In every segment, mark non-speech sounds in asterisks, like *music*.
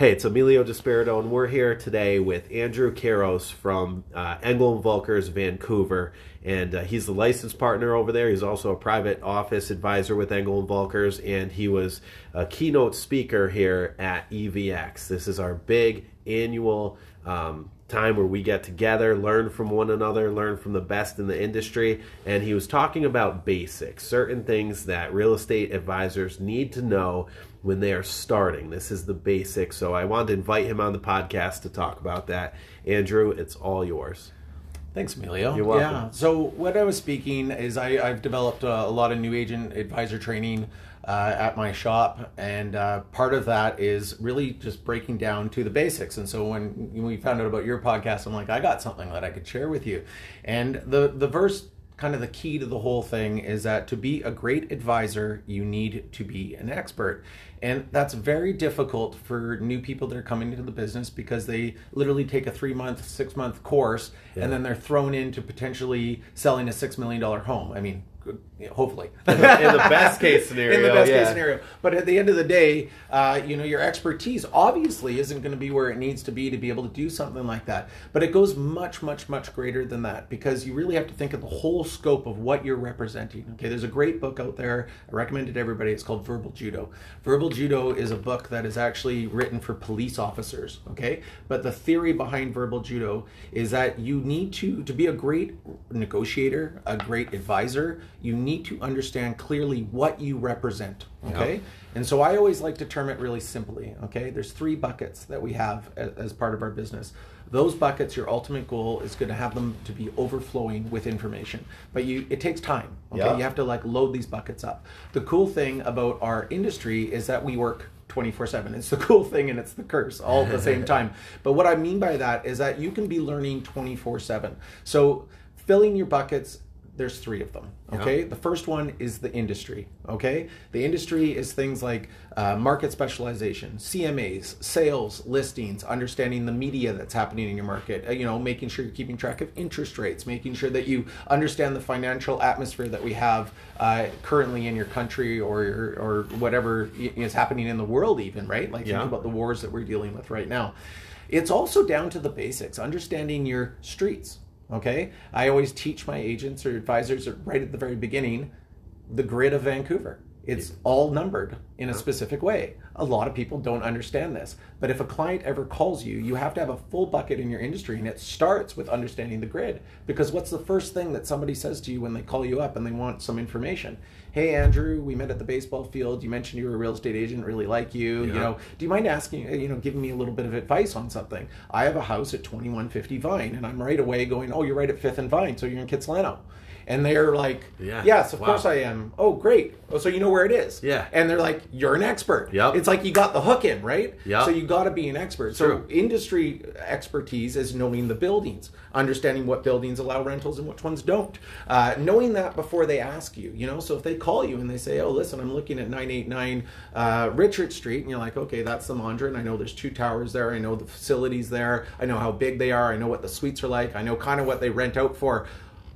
Hey, it's Emilio Despirito, and we're here today with Andrew Caros from uh, Engel and Volkers Vancouver. And uh, he's the licensed partner over there. He's also a private office advisor with Engel and Volkers, and he was a keynote speaker here at EVX. This is our big annual um, time where we get together, learn from one another, learn from the best in the industry. And he was talking about basics, certain things that real estate advisors need to know when they are starting. This is the basics. So I wanted to invite him on the podcast to talk about that. Andrew, it's all yours. Thanks, Emilio. You're welcome. Yeah. So what I was speaking is I, I've developed a, a lot of new agent advisor training uh, at my shop, and uh, part of that is really just breaking down to the basics. And so when we found out about your podcast, I'm like, I got something that I could share with you. And the the verse kind of the key to the whole thing is that to be a great advisor, you need to be an expert. And that's very difficult for new people that are coming into the business because they literally take a three month, six month course yeah. and then they're thrown into potentially selling a $6 million home. I mean, hopefully. *laughs* In the, in the, best case scenario *laughs* in the best yeah. case scenario. But at the end of the day uh, you know your expertise obviously isn't going to be where it needs to be to be able to do something like that. But it goes much much much greater than that because you really have to think of the whole scope of what you're representing. Okay there's a great book out there. I recommend it to everybody. It's called verbal judo. Verbal judo is a book that is actually written for police officers okay? But the theory behind verbal judo is that you need to to be a great negotiator a great advisor you need to understand clearly what you represent. Okay. Yep. And so I always like to term it really simply. Okay. There's three buckets that we have as, as part of our business. Those buckets, your ultimate goal is going to have them to be overflowing with information. But you, it takes time. Okay. Yep. You have to like load these buckets up. The cool thing about our industry is that we work 24 7. It's the cool thing and it's the curse all at the same *laughs* time. But what I mean by that is that you can be learning 24 7. So filling your buckets there's three of them. Okay, yeah. the first one is the industry. Okay, the industry is things like uh, market specialization, CMAs, sales, listings, understanding the media that's happening in your market. Uh, you know, making sure you're keeping track of interest rates, making sure that you understand the financial atmosphere that we have uh, currently in your country or or whatever is happening in the world, even right. Like yeah. think about the wars that we're dealing with right now. It's also down to the basics, understanding your streets Okay, I always teach my agents or advisors right at the very beginning the grid of Vancouver. It's all numbered in a specific way. A lot of people don't understand this. But if a client ever calls you, you have to have a full bucket in your industry, and it starts with understanding the grid. Because what's the first thing that somebody says to you when they call you up and they want some information? Hey, Andrew, we met at the baseball field. You mentioned you were a real estate agent, really like you. Yeah. You know, do you mind asking, you know, giving me a little bit of advice on something? I have a house at 2150 Vine, and I'm right away going, oh, you're right at 5th and Vine, so you're in Kitsilano. And they're like, yeah. yes, of wow. course I am. Oh, great. Oh, so you know where it is. Yeah. And they're like, you're an expert. Yep. It's like you got the hook in, right? Yeah. So you got to be an expert. So True. industry expertise is knowing the buildings, understanding what buildings allow rentals and which ones don't. Uh, knowing that before they ask you, you know. So if they call you and they say, oh, listen, I'm looking at 989 uh, Richard Street, and you're like, okay, that's the Mondrian. I know there's two towers there. I know the facilities there. I know how big they are. I know what the suites are like. I know kind of what they rent out for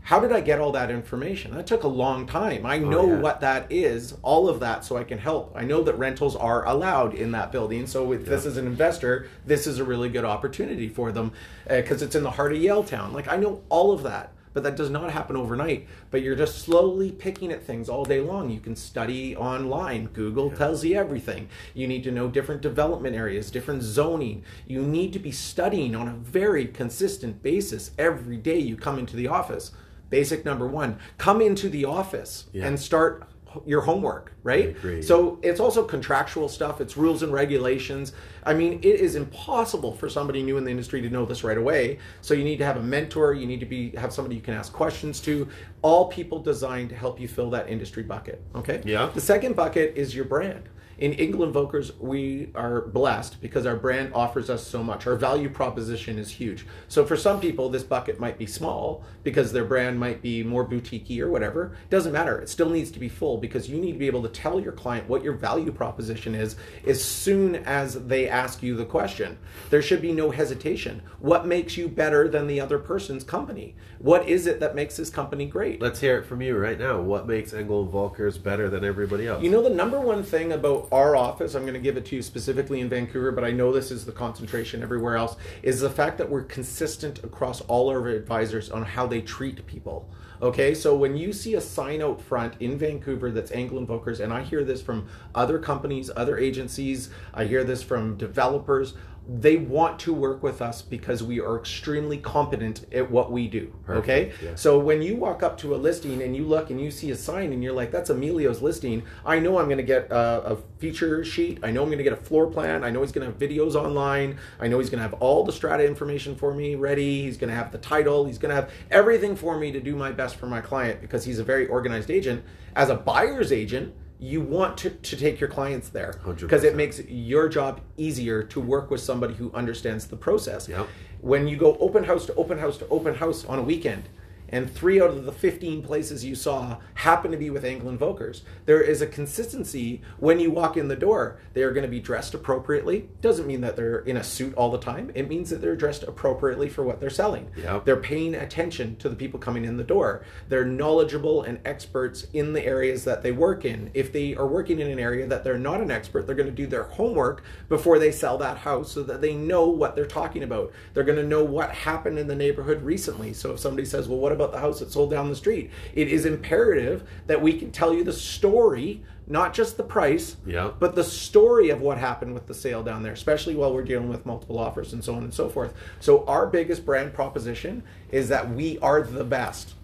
how did I get all that information? That took a long time. I oh, know oh, yeah. what that is, all of that, so I can help. I know that rentals are allowed in that building. So, if yeah. this is an investor, this is a really good opportunity for them because uh, it's in the heart of Yaletown. Like, I know all of that, but that does not happen overnight. But you're just slowly picking at things all day long. You can study online, Google yeah. tells you everything. You need to know different development areas, different zoning. You need to be studying on a very consistent basis every day you come into the office basic number one come into the office yeah. and start your homework right? So it's also contractual stuff it's rules and regulations. I mean it is impossible for somebody new in the industry to know this right away. So you need to have a mentor you need to be have somebody you can ask questions to. All people designed to help you fill that industry bucket okay? Yeah. The second bucket is your brand in Engel and Volkers, we are blessed because our brand offers us so much. Our value proposition is huge. So for some people, this bucket might be small because their brand might be more boutiquey or whatever. It doesn't matter. It still needs to be full because you need to be able to tell your client what your value proposition is as soon as they ask you the question. There should be no hesitation. What makes you better than the other person's company? What is it that makes this company great? Let's hear it from you right now. What makes Engel and Volkers better than everybody else? You know, the number one thing about our office, I'm going to give it to you specifically in Vancouver, but I know this is the concentration everywhere else, is the fact that we're consistent across all our advisors on how they treat people. Okay, so when you see a sign out front in Vancouver that's Engel and Volkers, and I hear this from other companies, other agencies, I hear this from developers, they want to work with us because we are extremely competent at what we do. Perfect, okay, yeah. so when you walk up to a listing and you look and you see a sign and you're like, "That's Emilio's listing," I know I'm going to get a, a feature sheet. I know I'm going to get a floor plan. I know he's going to have videos online. I know he's going to have all the strata information for me ready. He's going to have the title. He's going to have everything for me to do my best for my client because he's a very organized agent. As a buyer's agent, you want to, to take your clients there because it makes your job easier to work with somebody who understands the process. Yep. When you go open house to open house to open house on a weekend, and three out of the 15 places you saw happen to be with Engel and Volkers. There is a consistency when you walk in the door. They are going to be dressed appropriately. Doesn't mean that they're in a suit all the time. It means that they're dressed appropriately for what they're selling. Yep. They're paying attention to the people coming in the door. They're knowledgeable and experts in the areas that they work in. If they are working in an area that they're not an expert, they're going to do their homework before they sell that house so that they know what they're talking about. They're going to know what happened in the neighborhood recently. So if somebody says, "Well, what about the house that sold down the street?" It is imperative that we can tell you the story, not just the price, Yeah. but the story of what happened with the sale down there, especially while we're dealing with multiple offers and so on and so forth. So our biggest brand proposition is that we are the best.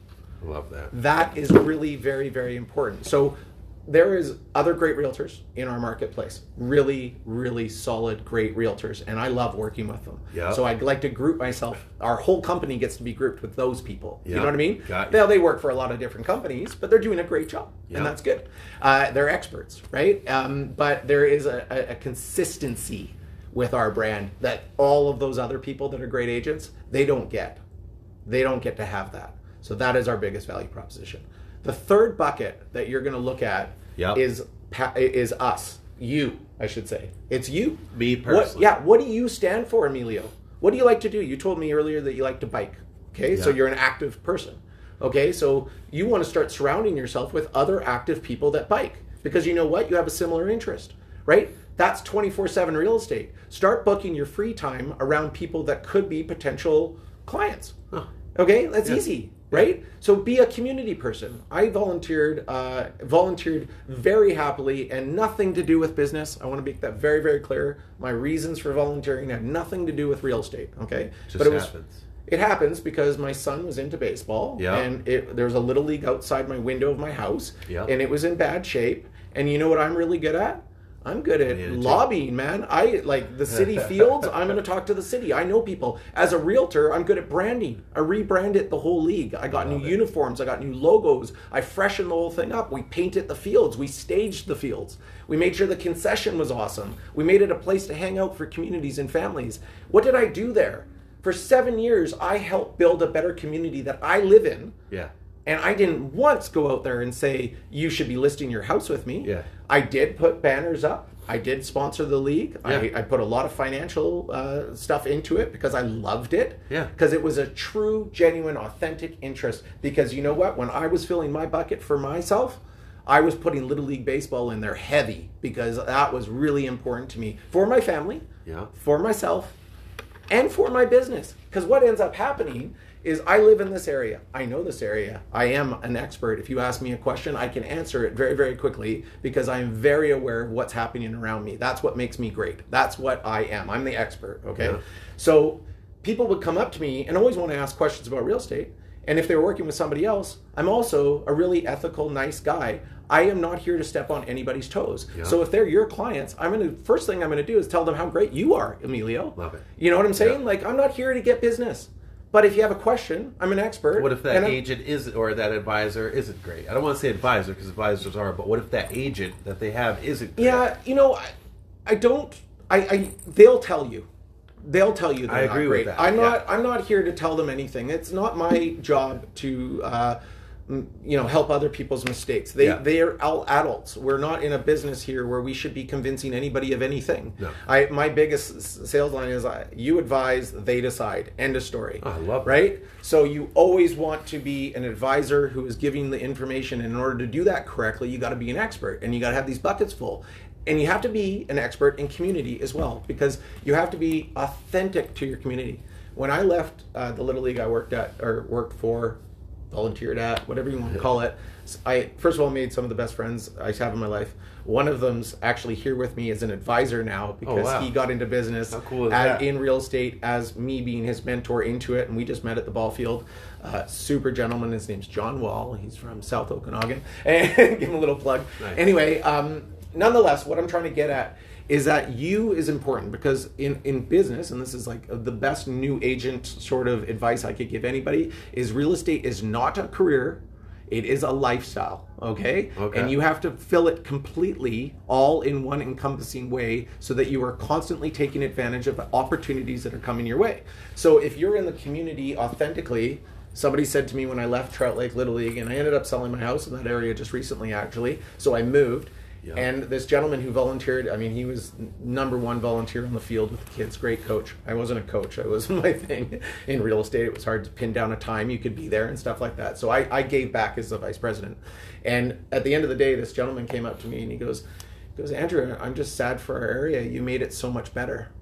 Love that. That is really very very important. So there is other great realtors in our marketplace. Really really solid great realtors and I love working with them. Yeah. So I'd like to group myself our whole company gets to be grouped with those people. You know what I mean? Now they work for a lot of different companies, but they're doing a great job, Yeah. and that's good. Uh, they're experts, right? Um, but there is a, a, a consistency with our brand that all of those other people that are great agents they don't get. They don't get to have that. So that is our biggest value proposition. The third bucket that you're going to look at Yep. is is us, you, I should say. It's you. Me What, yeah. What do you stand for, Emilio? What do you like to do? You told me earlier that you like to bike. Okay, so you're an active person. Okay, so you want to start surrounding yourself with other active people that bike because you know what? You have a similar interest, right? That's 24 7 real estate. Start booking your free time around people that could be potential clients. Huh. Okay, that's Yeah. easy, right? So be a community person. I volunteered, uh, volunteered very happily, and nothing to do with business. I want to make that very, very clear. My reasons for volunteering had nothing to do with real estate. Okay, Just it was happens. it happens because my son was into baseball, Yeah. and it, there was a little league outside my window of my house, Yeah. and it was in bad shape. And you know what I'm really good at? I'm good at lobbying, man. I like the city *laughs* fields. I'm going to talk to the city. I know people. As a realtor, I'm good at branding. I rebranded the whole league. I got new it. uniforms. I got new logos. I freshened the whole thing up. We painted the fields. We staged the fields. We made sure the concession was awesome. We made it a place to hang out for communities and families. What did I do there? For seven years, I helped build a better community that I live in. Yeah. And I didn't once go out there and say, you should be listing your house with me. Yeah. I did put banners up. I did sponsor the league. I, Yeah. I put a lot of financial uh, stuff into it because I loved it. Yeah. Because it was a true, genuine, authentic interest. Because you know what? When I was filling my bucket for myself, I was putting Little League Baseball in there heavy because that was really important to me for my family, Yeah. for myself, and for my business. Because what ends up happening is I live in this area. I know this area. I am an expert. If you ask me a question, I can answer it very, very quickly because I'm very aware of what's happening around me. That's what makes me great. That's what I am. I'm the expert. Okay. Yeah. So people would come up to me and always want to ask questions about real estate. And if they're working with somebody else, I'm also a really ethical, nice guy. I am not here to step on anybody's toes. Yeah. So if they're your clients, I'm gonna first thing I'm gonna do is tell them how great you are, Emilio. Love it. You know what I'm saying? Yeah. Like I'm not here to get business. But if you have a question, I'm an expert. What if that agent is or that advisor isn't great? I don't want to say advisor because advisors are, but what if that agent that they have isn't great? Yeah, you know, I, I don't. I, I they'll tell you. They'll tell you. They're I agree with great. that, I'm yeah. not. I'm not here to tell them anything. It's not my job to, uh, you know, help other people's mistakes. They Yeah. they are all adults. We're not in a business here where we should be convincing anybody of anything. No. I my biggest sales line is I, you advise, they decide. End of story. Oh, I love that. right. So you always want to be an advisor who is giving the information. And in order to do that correctly, you got to be an expert, and you got to have these buckets full. And you have to be an expert in community as well because you have to be authentic to your community. When I left uh, the little league I worked at or worked for, volunteered at, whatever you want to call it, I first of all made some of the best friends I have in my life. One of them's actually here with me as an advisor now because wow. he got into business cool at- in real estate as me being his mentor into it, and we just met at the ball field. Uh, super gentleman. His name's John Wall. He's from South Okanagan. *laughs* And give him a little plug. Nice. Anyway, um, nonetheless, what I'm trying to get at is that you is important because in, in business, and this is like the best new agent sort of advice I could give anybody, is real estate is not a career. It is a lifestyle, okay? Okay. And you have to fill it completely, all in one encompassing way, so that you are constantly taking advantage of opportunities that are coming your way. So if you're in the community authentically, somebody said to me when I left Trout Lake Little League, and I ended up selling my house in that area just recently, actually. So I moved. Yeah. And this gentleman who volunteered, I mean, he was number one volunteer on the field with the kids. Great coach. I wasn't a coach. I wasn't *laughs* my thing in real estate. It was hard to pin down a time you could be there and stuff like that. So I, I gave back as the vice president. And at the end of the day, this gentleman came up to me and he goes, he goes, Andrew, I'm just sad for our area. You made it so much better.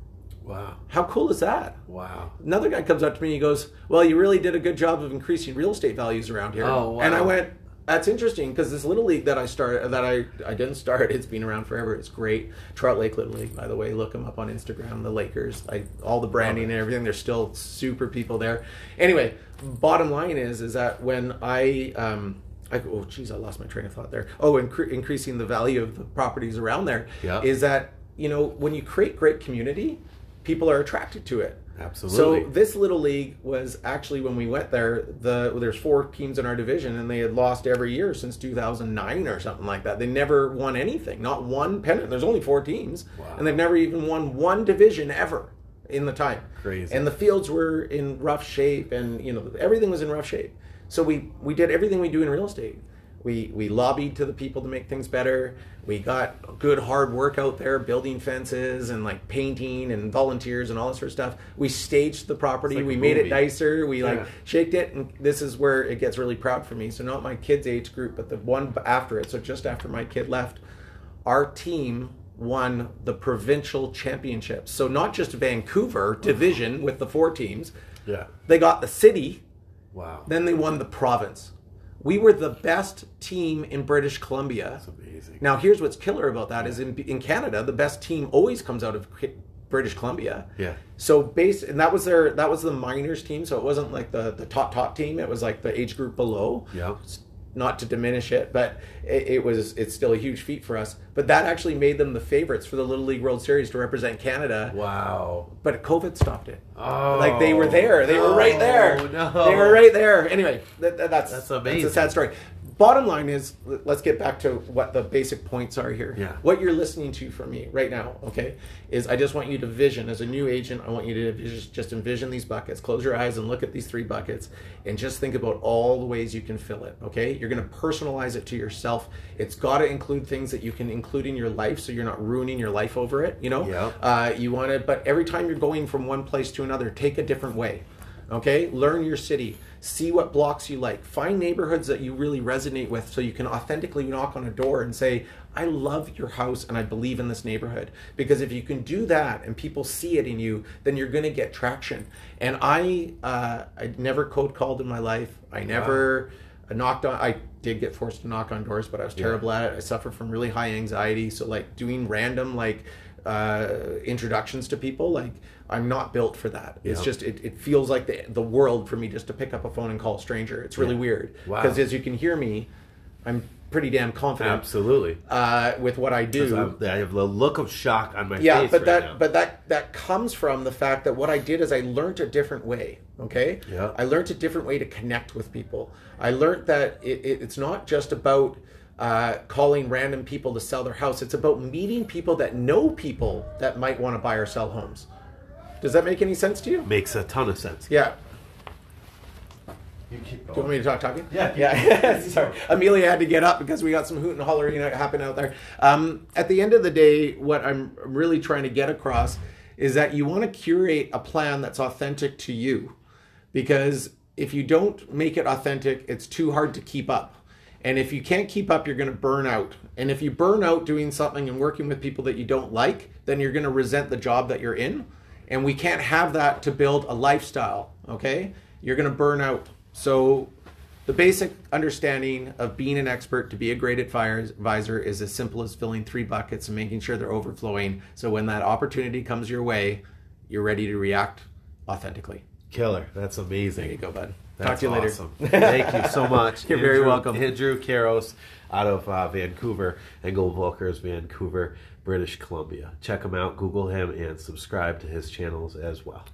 Wow. How cool is that? Wow. Another guy comes up to me and he goes, Well, you really did a good job of increasing real estate values around here. Oh, wow. And I went, That's interesting because this little league that I started, that I, I didn't start, *laughs* it's been around forever. It's great. Trout Lake Little League, by the way. Look them up on Instagram, the Lakers. I, all the branding and everything. There's still super people there. Anyway, bottom line is, is that when I, um, I, oh, geez, I lost my train of thought there. Oh, incre- increasing the value of the properties around there Yeah. is that, you know, when you create great community, people are attracted to it. Absolutely. So this little league was actually when we went there. The there's four teams in our division, and they had lost every year since 2009 or something like that. They never won anything, not one pennant. There's only four teams, Wow. and they've never even won one division ever in the time. Crazy. And the fields were in rough shape, and you know everything was in rough shape. So we we did everything we do in real estate. We we lobbied to the people to make things better. We got good hard work out there, building fences and like painting and volunteers and all this sort of stuff. We staged the property. like we made it nicer. We like Yeah. shaked it, and this is where it gets really proud for me. So not my kids' age group, but the one after it. So just after my kid left, our team won the provincial championships. So not just Vancouver division with the four teams. Yeah. They got the city, Wow. then they won the province. We were the best team in British Columbia. That's amazing. Now, here's what's killer about that is in in Canada, the best team always comes out of British Columbia. Yeah. So base and that was their that was the minors team. So it wasn't like the the top top team. It was like the age group below. Yeah. Not to diminish it, but it, it was it's still a huge feat for us. But that actually made them the favorites for the Little League World Series to represent Canada. Wow. But COVID stopped it. Oh. Like they were there. They were right there. Oh, no. They were right there. Anyway, that, that- that's That's That's a sad story. Bottom line is, let's get back to what the basic points are here. Yeah. What you're listening to from me right now, okay, is I just want you to vision as a new agent. I want you to just, just envision these buckets. Close your eyes and look at these three buckets, and just think about all the ways you can fill it. Okay, you're going to personalize it to yourself. It's got to include things that you can include in your life, so you're not ruining your life over it. You know. Yeah. Uh, you want to, but every time you're going from one place to another, take a different way. Okay, learn your city. See what blocks you like. Find neighborhoods that you really resonate with, so you can authentically knock on a door and say, "I love your house and I believe in this neighborhood." Because if you can do that and people see it in you, then you're going to get traction. And I, uh, I never cold called in my life. I never knocked on. I did get forced to knock on doors, but I was terrible at it. I suffer from really high anxiety, so like doing random like uh, introductions to people, like I'm not built for that. It's Yeah. just it, it feels like the the world for me just to pick up a phone and call a stranger. It's really Yeah. weird Wow. because as you can hear me, I'm pretty damn confident Absolutely. uh, with what I do. I'm- have the look of shock on my Yeah, face but right that now. but that that comes from the fact that what I did is I learned a different way. Okay. Yeah. I learned a different way to connect with people. I learned that it, it, it's not just about uh, calling random people to sell their house. It's about meeting people that know people that might want to buy or sell homes. Does that make any sense to you? makes a ton of sense. Yeah. You keep Do you want me to talk talking? Yeah. Yeah. *laughs* Sorry. Emilio had to get up because we got some hoot and hollering happening out there. Um, at the end of the day, what I'm really trying to get across is that you want to curate a plan that's authentic to you. Because if you don't make it authentic, it's too hard to keep up. And if you can't keep up, you're going to burn out. And if you burn out doing something and working with people that you don't like, then you're going to resent the job that you're in. And we can't have that to build a lifestyle, okay? You're going to burn out. So the basic understanding of being an expert to be a great advisor is as simple as filling three buckets and making sure they're overflowing. So when that opportunity comes your way, you're ready to react authentically. Killer. That's amazing. There you go, bud. That's Talk to you later. awesome. Thank you so much. *laughs* You're very Andrew- welcome. Andrew Caros out of uh, Vancouver, Engel Volkers, Vancouver, British Columbia. Check him out, Google him, and subscribe to his channels as well.